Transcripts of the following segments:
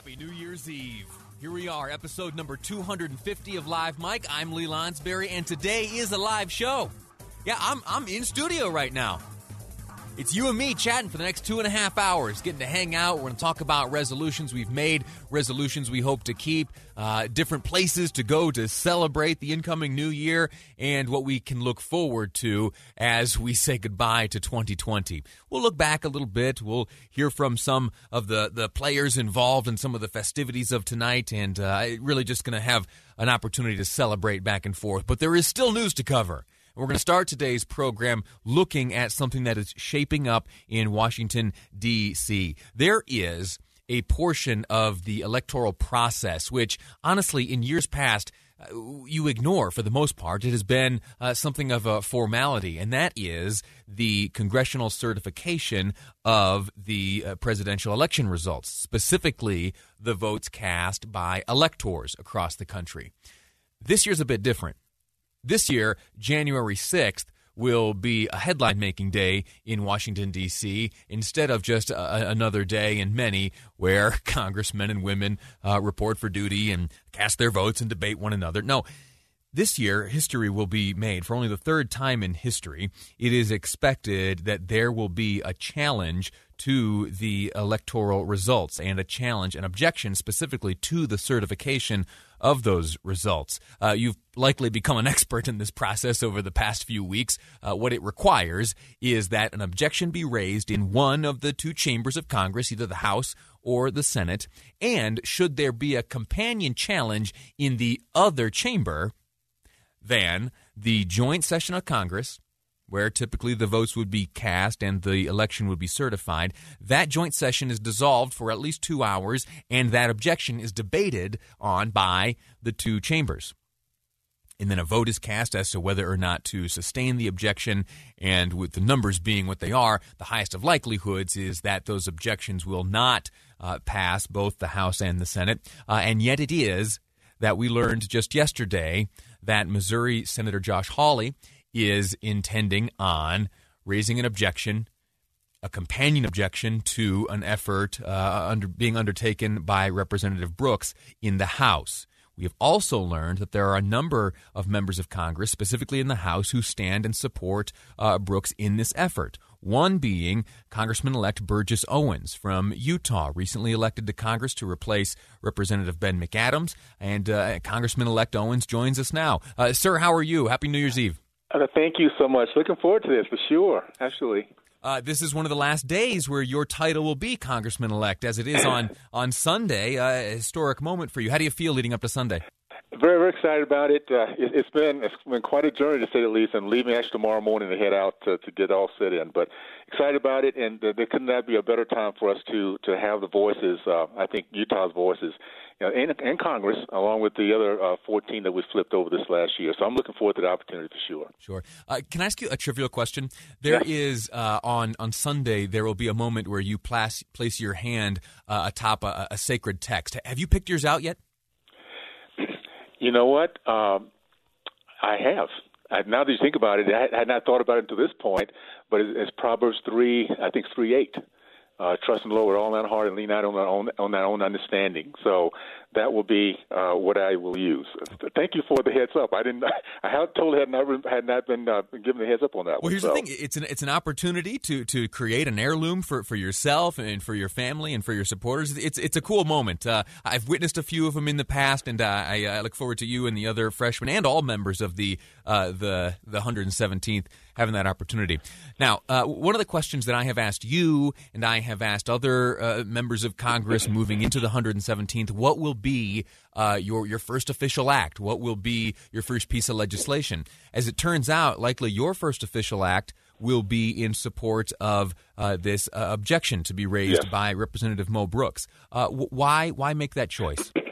Happy New Year's Eve. Here we are, episode number 250 of Live Mike. I'm Lee Lonsberry, and today is a live show. Yeah, I'm, I'm in studio right now. It's you and me chatting for the next two and a half hours, getting to hang out. We're going to talk about resolutions we've made, resolutions we hope to keep, uh, different places to go to celebrate the incoming new year, and what we can look forward to as we say goodbye to 2020. We'll look back a little bit. We'll hear from some of the, the players involved in some of the festivities of tonight, and uh, really just going to have an opportunity to celebrate back and forth. But there is still news to cover. We're going to start today's program looking at something that is shaping up in Washington, D.C. There is a portion of the electoral process which, honestly, in years past, uh, you ignore for the most part. It has been uh, something of a formality, and that is the congressional certification of the uh, presidential election results, specifically the votes cast by electors across the country. This year's a bit different. This year, January 6th, will be a headline making day in Washington, D.C., instead of just a, another day in many where congressmen and women uh, report for duty and cast their votes and debate one another. No. This year, history will be made for only the third time in history. It is expected that there will be a challenge to the electoral results and a challenge, an objection specifically to the certification of those results. Uh, you've likely become an expert in this process over the past few weeks. Uh, what it requires is that an objection be raised in one of the two chambers of Congress, either the House or the Senate, and should there be a companion challenge in the other chamber, then the joint session of Congress where typically the votes would be cast and the election would be certified. That joint session is dissolved for at least two hours, and that objection is debated on by the two chambers. And then a vote is cast as to whether or not to sustain the objection. And with the numbers being what they are, the highest of likelihoods is that those objections will not uh, pass both the House and the Senate. Uh, and yet it is that we learned just yesterday that Missouri Senator Josh Hawley is intending on raising an objection, a companion objection to an effort uh, under, being undertaken by Representative Brooks in the House. We have also learned that there are a number of members of Congress, specifically in the House, who stand and support uh, Brooks in this effort. One being Congressman elect Burgess Owens from Utah, recently elected to Congress to replace Representative Ben McAdams. And uh, Congressman elect Owens joins us now. Uh, sir, how are you? Happy New Year's Eve. Uh, thank you so much. Looking forward to this for sure. Actually. Uh, this is one of the last days where your title will be Congressman elect, as it is on on Sunday. Uh, a historic moment for you. How do you feel leading up to Sunday? Very, very excited about it. Uh, it has been it's been quite a journey to say the least. I'm leaving actually tomorrow morning to head out to, to get all set in, but excited about it. And uh, there couldn't that be a better time for us to to have the voices. Uh, I think Utah's voices you know, in, in Congress, along with the other uh, 14 that we flipped over this last year. So I'm looking forward to the opportunity for sure. Sure. Uh, can I ask you a trivial question? There yeah. is uh, on on Sunday there will be a moment where you place place your hand uh, atop a, a, sacred text. Have you picked yours out yet? You know what? Um, I have. I, now that you think about it, I had not thought about it to this point, but it's it's Proverbs three, I think three eight uh, trust in the Lord with all that heart and lean not on that own on that own understanding. So that will be uh, what I will use. Thank you for the heads up. I didn't. I had told had not had not been uh, given the heads up on that. Well, one, here's so. the thing: it's an it's an opportunity to to create an heirloom for, for yourself and for your family and for your supporters. It's it's a cool moment. Uh, I've witnessed a few of them in the past, and uh, I, I, look forward to you and the other freshmen and all members of the uh, the the 117th having that opportunity. Now, uh, one of the questions that I have asked you and I have asked other uh, members of Congress moving into the 117th, what will be uh, your your first official act? What will be your first piece of legislation? As it turns out, likely your first official act will be in support of uh, this uh, objection to be raised yes. by Representative Mo Brooks. Uh, why why make that choice?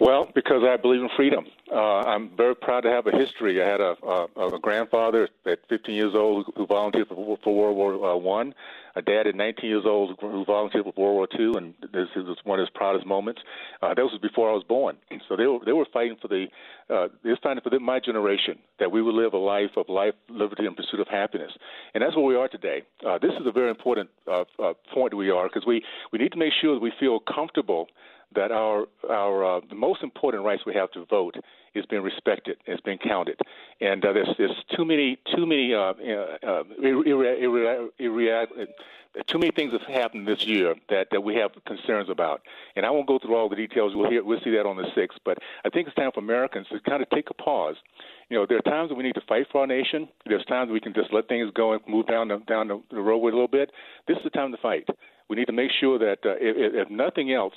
Well, because I believe in freedom. Uh, I'm very proud to have a history. I had a, a, a grandfather at 15 years old who volunteered for, for World War uh, One. a dad at 19 years old who volunteered for World War II, and this is one of his proudest moments. Uh, that was before I was born. So they were they were fighting for the uh, they were fighting for the, my generation that we would live a life of life, liberty, and pursuit of happiness. And that's where we are today. Uh, this is a very important uh, uh, point we are because we we need to make sure that we feel comfortable that our our uh, the most important rights we have to vote is being respected, is being counted, and uh, there's there's too many too many uh, uh, irre- irre- too many things have happened this year that, that we have concerns about. And I won't go through all the details. We'll hear we'll see that on the sixth. But I think it's time for Americans to kind of take a pause. You know, there are times that we need to fight for our nation. There's times we can just let things go and move down the, down the, the road a little bit. This is the time to fight. We need to make sure that uh, if, if nothing else,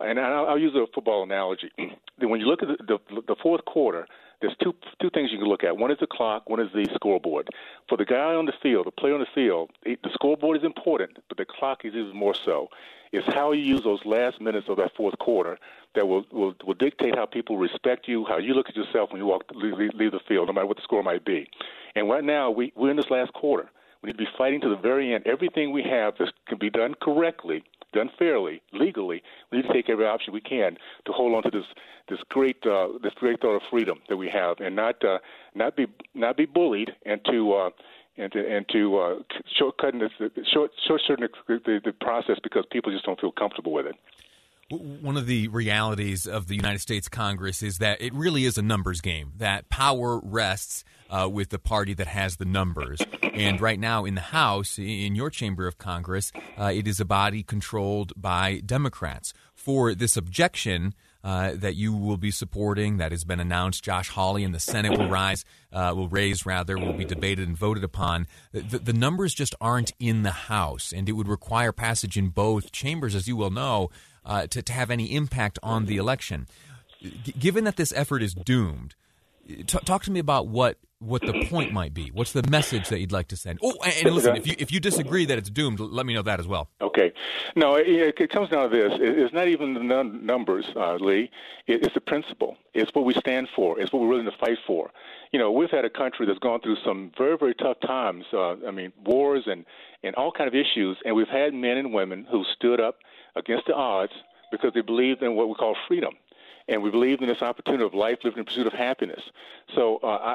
and I'll, use a football analogy. when you look at the, the, the fourth quarter, there's two two things you can look at. One is the clock. One is the scoreboard. For the guy on the field, the player on the field, the scoreboard is important, but the clock is even more so. It's how you use those last minutes of that fourth quarter that will will, will dictate how people respect you, how you look at yourself when you walk leave, leave the field, no matter what the score might be. And right now, we we're in this last quarter. We need to be fighting to the very end. Everything we have that can be done correctly done fairly, legally, we need to take every option we can to hold on to this this great uh, this great thought of freedom that we have, and not uh, not be not be bullied into. Uh, and to, and to uh, shortcutting this, short, short the, the, the process because people just don't feel comfortable with it. One of the realities of the United States Congress is that it really is a numbers game, that power rests uh, with the party that has the numbers. And right now in the House, in your chamber of Congress, uh, it is a body controlled by Democrats. For this objection, uh, that you will be supporting that has been announced. Josh Hawley in the Senate will rise, uh, will raise rather, will be debated and voted upon. The, the, numbers just aren't in the House, and it would require passage in both chambers, as you will know uh, to, to have any impact on the election. G- given that this effort is doomed, t- talk to me about what what the point might be. What's the message that you'd like to send? Oh, and, listen, if you if you disagree that it's doomed, let me know that as well. Okay, no, it, it comes down to this: it's not even the numbers, uh, Lee. It's the principle. It's what we stand for. It's what we're willing to fight for. You know, we've had a country that's gone through some very very tough times. Uh, I mean, wars and and all kind of issues, and we've had men and women who stood up against the odds because they believed in what we call freedom. And we believed in this opportunity of life lived in pursuit of happiness. So, uh, I,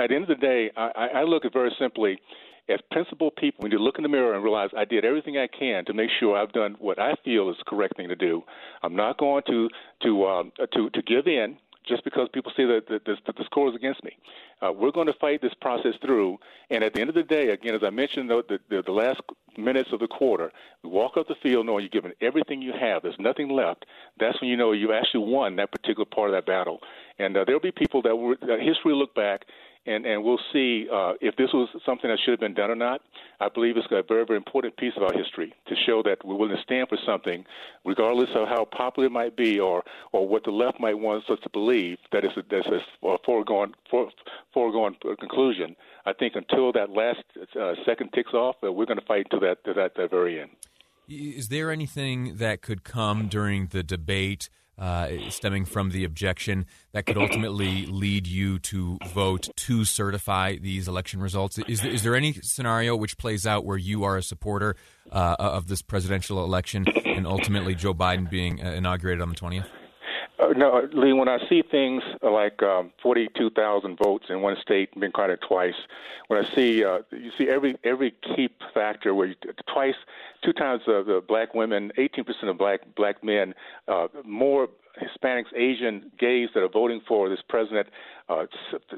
at the end of the day, I, I look at very simply as principled people, when you look in the mirror and realize I did everything I can to make sure I've done what I feel is the correct thing to do, I'm not going to to um, to to give in just because people say that, that, that the score is against me. Uh, we're going to fight this process through, and at the end of the day, again, as I mentioned, the, the, the last minutes of the quarter, you walk up the field knowing you've given everything you have. There's nothing left. That's when you know you actually won that particular part of that battle. And uh, there'll be people that, were, that history will look back and and we'll see uh, if this was something that should have been done or not. I believe it's a very very important piece of our history to show that we're willing to stand for something, regardless of how popular it might be or or what the left might want us to believe that it's a, that's a foregone for, foregone conclusion. I think until that last uh, second ticks off, uh, we're going to fight to that to that, that very end. Is there anything that could come during the debate? Uh, stemming from the objection that could ultimately lead you to vote to certify these election results? Is, is there any scenario which plays out where you are a supporter uh, of this presidential election and ultimately Joe Biden being uh, inaugurated on the 20th? Uh, no, Lee. When I see things like um, 42,000 votes in one state being counted twice, when I see uh, you see every every key factor where you, twice, two times uh, the black women, 18% of black black men, uh, more Hispanics, Asian, gays that are voting for this president, uh,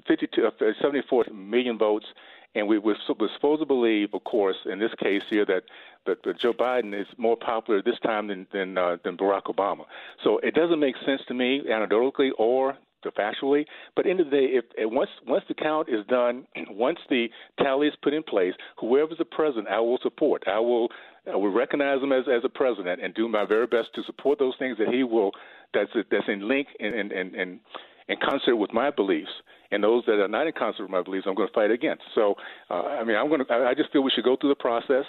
52, uh, 74 million votes. And we were, we're supposed to believe, of course, in this case here, that, that, that Joe Biden is more popular this time than than, uh, than Barack Obama. So it doesn't make sense to me, anecdotally or factually. But end of the day, if, if once once the count is done, once the tally is put in place, whoever's the president, I will support. I will I will recognize him as as a president and do my very best to support those things that he will that's that's in link and and and. and in concert with my beliefs, and those that are not in concert with my beliefs, I'm going to fight against. So, uh, I mean, I'm going to. I just feel we should go through the process,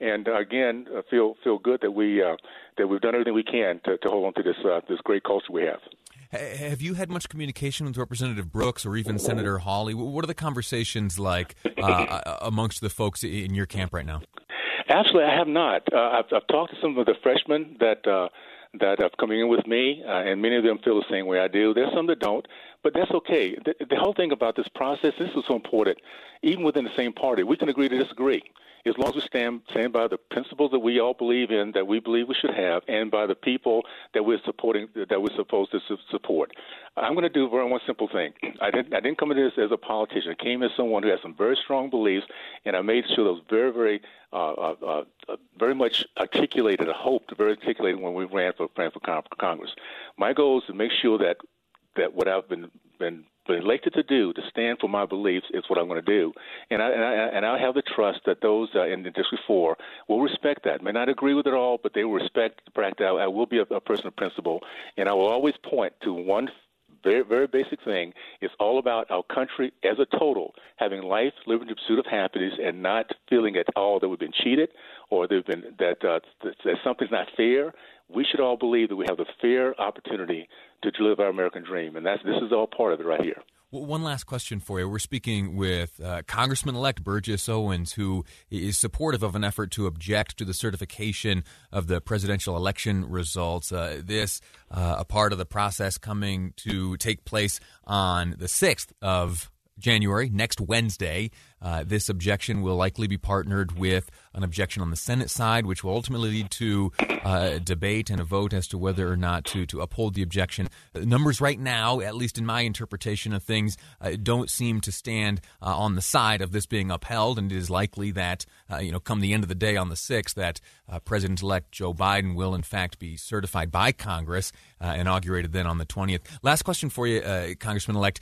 and uh, again, uh, feel feel good that we uh, that we've done everything we can to, to hold on to this uh, this great culture we have. Have you had much communication with Representative Brooks or even Senator Hawley? What are the conversations like uh, amongst the folks in your camp right now? Actually, I have not. Uh, I've, I've talked to some of the freshmen that uh, that are coming in with me, uh, and many of them feel the same way I do. There's some that don't, but that's okay. The, the whole thing about this process, this is so important. Even within the same party, we can agree to disagree as long as we stand stand by the principles that we all believe in, that we believe we should have, and by the people that we're supporting, that we're supposed to support. I'm going to do very one simple thing. I didn't I didn't come into this as a politician. I came as someone who has some very strong beliefs, and I made sure those very very uh, uh, uh, very much articulated. I hoped very articulated when we ran for ran for Congress. My goal is to make sure that that what I've been been been elected to do to stand for my beliefs is what I'm going to do, and I and I, and I have the trust that those uh, in the District Four will respect that. May not agree with it all, but they will respect the practice. I, I will be a, a person of principle, and I will always point to one very, very basic thing. It's all about our country as a total having life, living in pursuit of happiness, and not feeling at all that we've been cheated or that, been, that, uh, that, that something's not fair. We should all believe that we have the fair opportunity to live our American dream, and that's this is all part of it right here. Well, one last question for you. We're speaking with uh, Congressman elect Burgess Owens, who is supportive of an effort to object to the certification of the presidential election results. Uh, this, uh, a part of the process coming to take place on the 6th of January, next Wednesday. Uh, this objection will likely be partnered with an objection on the Senate side, which will ultimately lead to uh, a debate and a vote as to whether or not to, to uphold the objection. The numbers right now, at least in my interpretation of things, uh, don't seem to stand uh, on the side of this being upheld, and it is likely that, uh, you know, come the end of the day on the 6th, that uh, President elect Joe Biden will, in fact, be certified by Congress, inaugurated then on the 20th. Last question for you, Congressman elect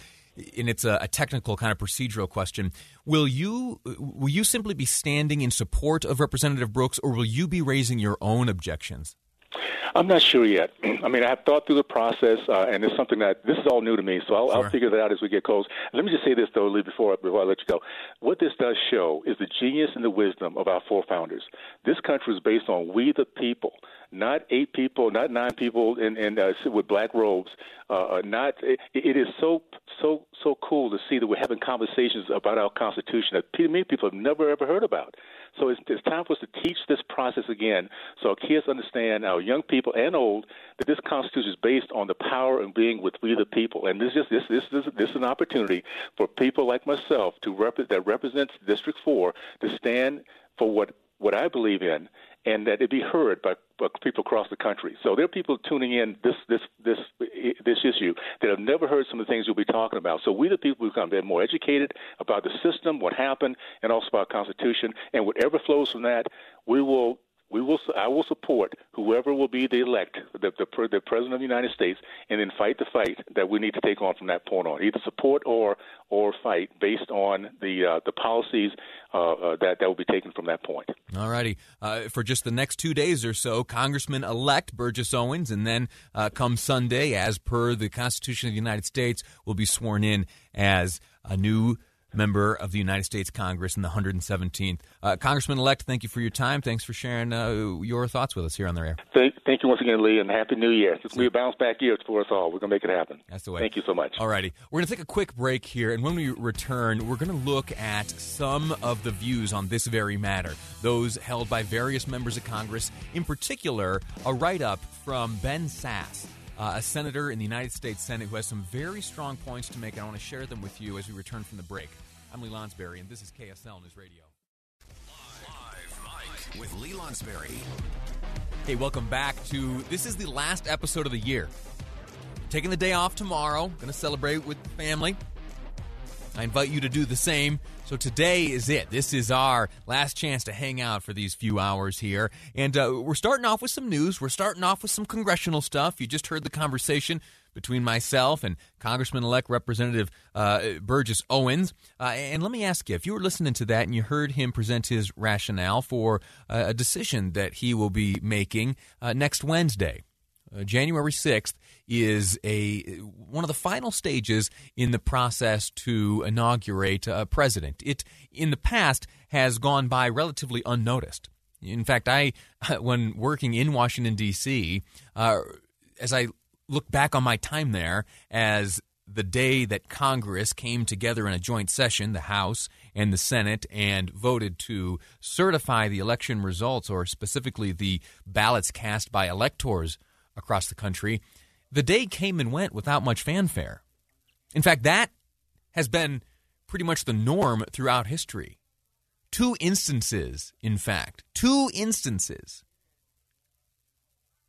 and it's a, a, technical kind of procedural question. Will you will you simply be standing in support of Representative Brooks, or will you be raising your own objections? I'm not sure yet. I mean, I have thought through the process, uh, and it's something that this is all new to me, so I'll, sure. I'll figure that out as we get close. Let me just say this, though, Lee, before, before I let you go. What this does show is the genius and the wisdom of our four founders. This country is based on we the people not eight people, not nine people in, in uh, with black robes. Uh, uh, not it, it is so so so cool to see that we're having conversations about our Constitution that many people have never ever heard about. So it's, it's time for us to teach this process again, so our kids understand, our young people and old, that this Constitution is based on the power and being with we the people. And this is this this this, this is an opportunity for people like myself to rep- that represents District Four to stand for what what I believe in and that it be heard by, by, people across the country. So there are people tuning in this this this this issue that have never heard some of the things you'll be talking about. So we the people become bit more educated about the system, what happened, and also about Constitution, and whatever flows from that, we will we will I will support whoever will be the elect, the, the, the president of the United States, and then fight the fight that we need to take on from that point on. Either support or or fight based on the uh, the policies uh, uh, that that will be taken from that point. All righty. Uh, for just the next two days or so, Congressman elect Burgess Owens, and then uh, come Sunday, as per the Constitution of the United States, will be sworn in as a new member of the United States Congress in the 117th. Uh, Congressman elect, thank you for your time. Thanks for sharing uh, your thoughts with us here on the air. Thank, thank you once again, Lee, and Happy New Year. It's going to be a bounce back year for us all. We're going to make it happen. That's the way. Thank you so much. All righty. We're going to take a quick break here, and when we return, we're going to look at some of the views on this very matter, those held by various members of Congress, in particular, a write up from Ben Sasse uh, a senator in the United States Senate who has some very strong points to make. And I want to share them with you as we return from the break. I'm Lee Lonsberry, and this is KSL News Radio. Live Mike with Lee Lonsberry. Hey, welcome back to this is the last episode of the year. Taking the day off tomorrow, going to celebrate with family. I invite you to do the same. So today is it. This is our last chance to hang out for these few hours here. And uh, we're starting off with some news. We're starting off with some congressional stuff. You just heard the conversation between myself and Congressman elect Representative uh, Burgess Owens. Uh, and let me ask you if you were listening to that and you heard him present his rationale for uh, a decision that he will be making uh, next Wednesday. Uh, January 6th is a one of the final stages in the process to inaugurate a president. It in the past has gone by relatively unnoticed. In fact, I when working in Washington D.C., uh, as I look back on my time there as the day that Congress came together in a joint session, the House and the Senate, and voted to certify the election results, or specifically the ballots cast by electors across the country, the day came and went without much fanfare. In fact, that has been pretty much the norm throughout history. Two instances, in fact, two instances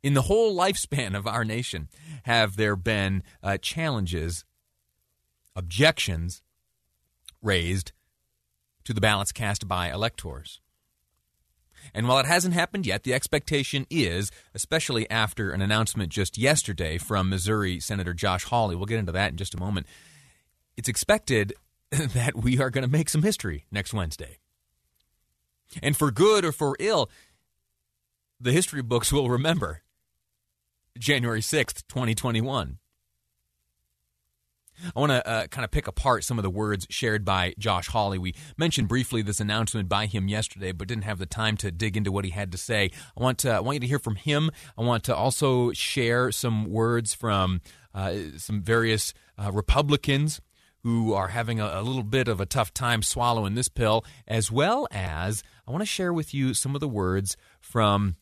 in the whole lifespan of our nation have there been uh, challenges, objections raised to the ballots cast by electors. And while it hasn't happened yet, the expectation is, especially after an announcement just yesterday from Missouri Senator Josh Hawley, we'll get into that in just a moment, it's expected that we are going to make some history next Wednesday. And for good or for ill, the history books will remember January 6th, 2021. I want to uh, kind of pick apart some of the words shared by Josh Hawley. We mentioned briefly this announcement by him yesterday, but didn't have the time to dig into what he had to say. I want to, I want you to hear from him. I want to also share some words from uh, some various uh, Republicans who are having a, a, little bit of a tough time swallowing this pill, as well as I want to share with you some of the words from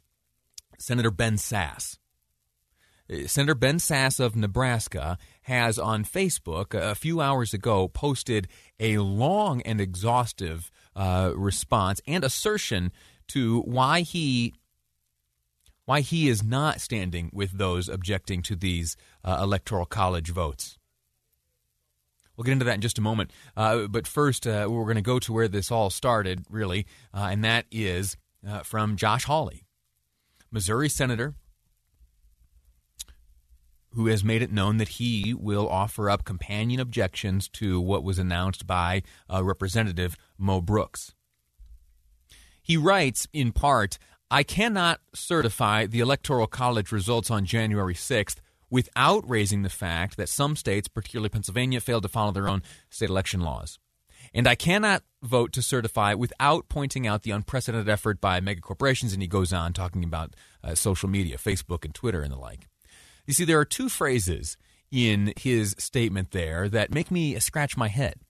Senator Ben Sasse. Uh, Senator Ben Sasse of Nebraska has on Facebook a few hours ago posted a long and exhaustive uh, response and assertion to why he why he is not standing with those objecting to these uh, electoral college votes. We'll get into that in just a moment. Uh, but first, uh, we're going to go to where this all started, really, uh, and that is uh, from Josh Hawley, Missouri Senator, who has made it known that he will offer up companion objections to what was announced by uh, Representative Mo Brooks. He writes, in part, I cannot certify the Electoral College results on January 6th without raising the fact that some states, particularly Pennsylvania, failed to follow their own state election laws. And I cannot vote to certify without pointing out the unprecedented effort by megacorporations. And he goes on talking about uh, social media, Facebook and Twitter and the like. You see, there are two phrases in his statement there that make me scratch my head.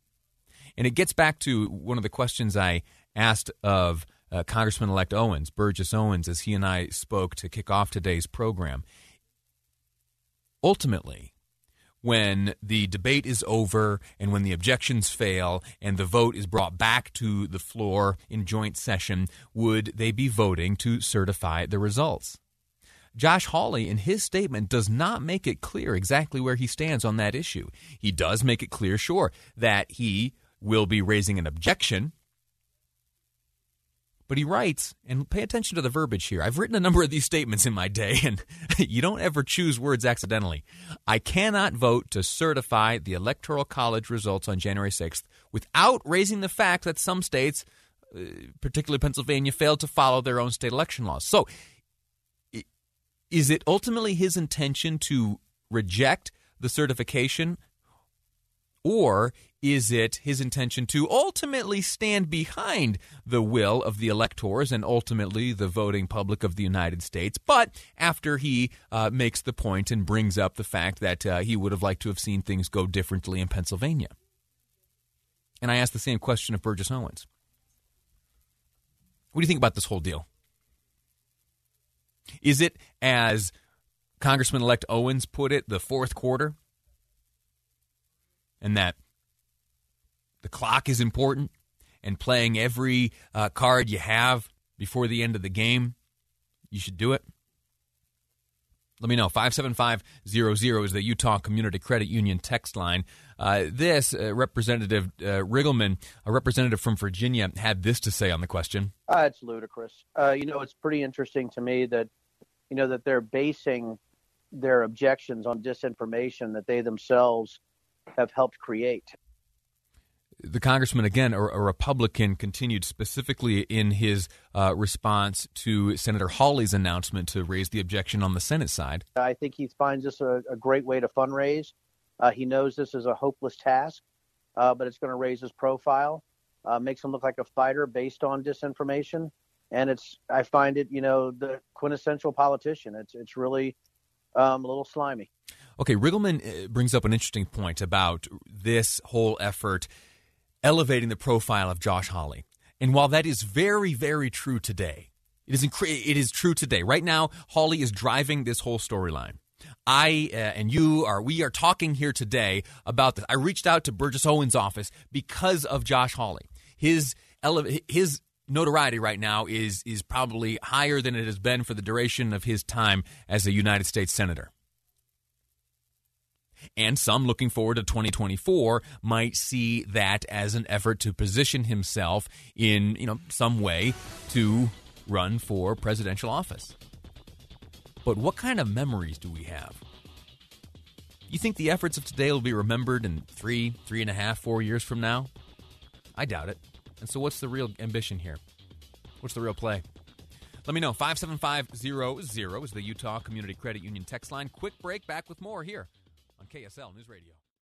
And it gets back to one of the questions I asked of uh, Congressman elect Owens, Burgess Owens, as he and I spoke to kick off today's program ultimately, when the debate is over and when the objections fail and the vote is brought back to the floor in joint session, would they be voting to certify the results? Josh Hawley, in his statement, does not make it clear exactly where he stands on that issue. He does make it clear, sure, that he will be raising an objection but he writes, and pay attention to the verbiage here. I've written a number of these statements in my day, and you don't ever choose words accidentally. I cannot vote to certify the Electoral College results on January 6th without raising the fact that some states, uh, particularly Pennsylvania, failed to follow their own state election laws. So, is it ultimately his intention to reject the certification, or is it his intention to ultimately stand behind the will of the electors and ultimately the voting public of the United States? But after he uh, makes the point and brings up the fact that uh, he would have liked to have seen things go differently in Pennsylvania. And I ask the same question of Burgess Owens. What do you think about this whole deal? Is it, as Congressman elect Owens put it, the fourth quarter? And that the clock is important, and playing every uh, card you have before the end of the game, you should do it. Let me know. 57500 is the Utah Community Credit Union text line. Uh, this, uh, Representative uh, Riggleman, a representative from Virginia, had this to say on the question. Uh, it's ludicrous. Uh, you know, it's pretty interesting to me that, you know, that they're basing their objections on disinformation that they themselves have helped create the congressman, again, a, a, Republican, continued specifically in his uh, response to Senator Hawley's announcement to raise the objection on the Senate side. I think he finds this a, a great way to fundraise. Uh, he knows this is a hopeless task, uh, but it's going to raise his profile, uh, makes him look like a fighter based on disinformation. And it's, I find it, you know, the quintessential politician. It's, it's really um, a little slimy. Okay, Riggleman uh, brings up an interesting point about this whole effort elevating the profile of Josh Hawley. And while that is very, very true today, it is, incre- it is true today. Right now, Hawley is driving this whole storyline. I uh, and you are we are talking here today about this. I reached out to Burgess Owens' office because of Josh Hawley. His ele- his notoriety right now is is probably higher than it has been for the duration of his time as a United States senator. And some looking forward to 2024 might see that as an effort to position himself in, you know, some way to run for presidential office. But what kind of memories do we have? You think the efforts of today will be remembered in three, three and a half, four years from now? I doubt it. And so, what's the real ambition here? What's the real play? Let me know. 57500 is the Utah Community Credit Union text line. Quick break, back with more here KSL News Radio.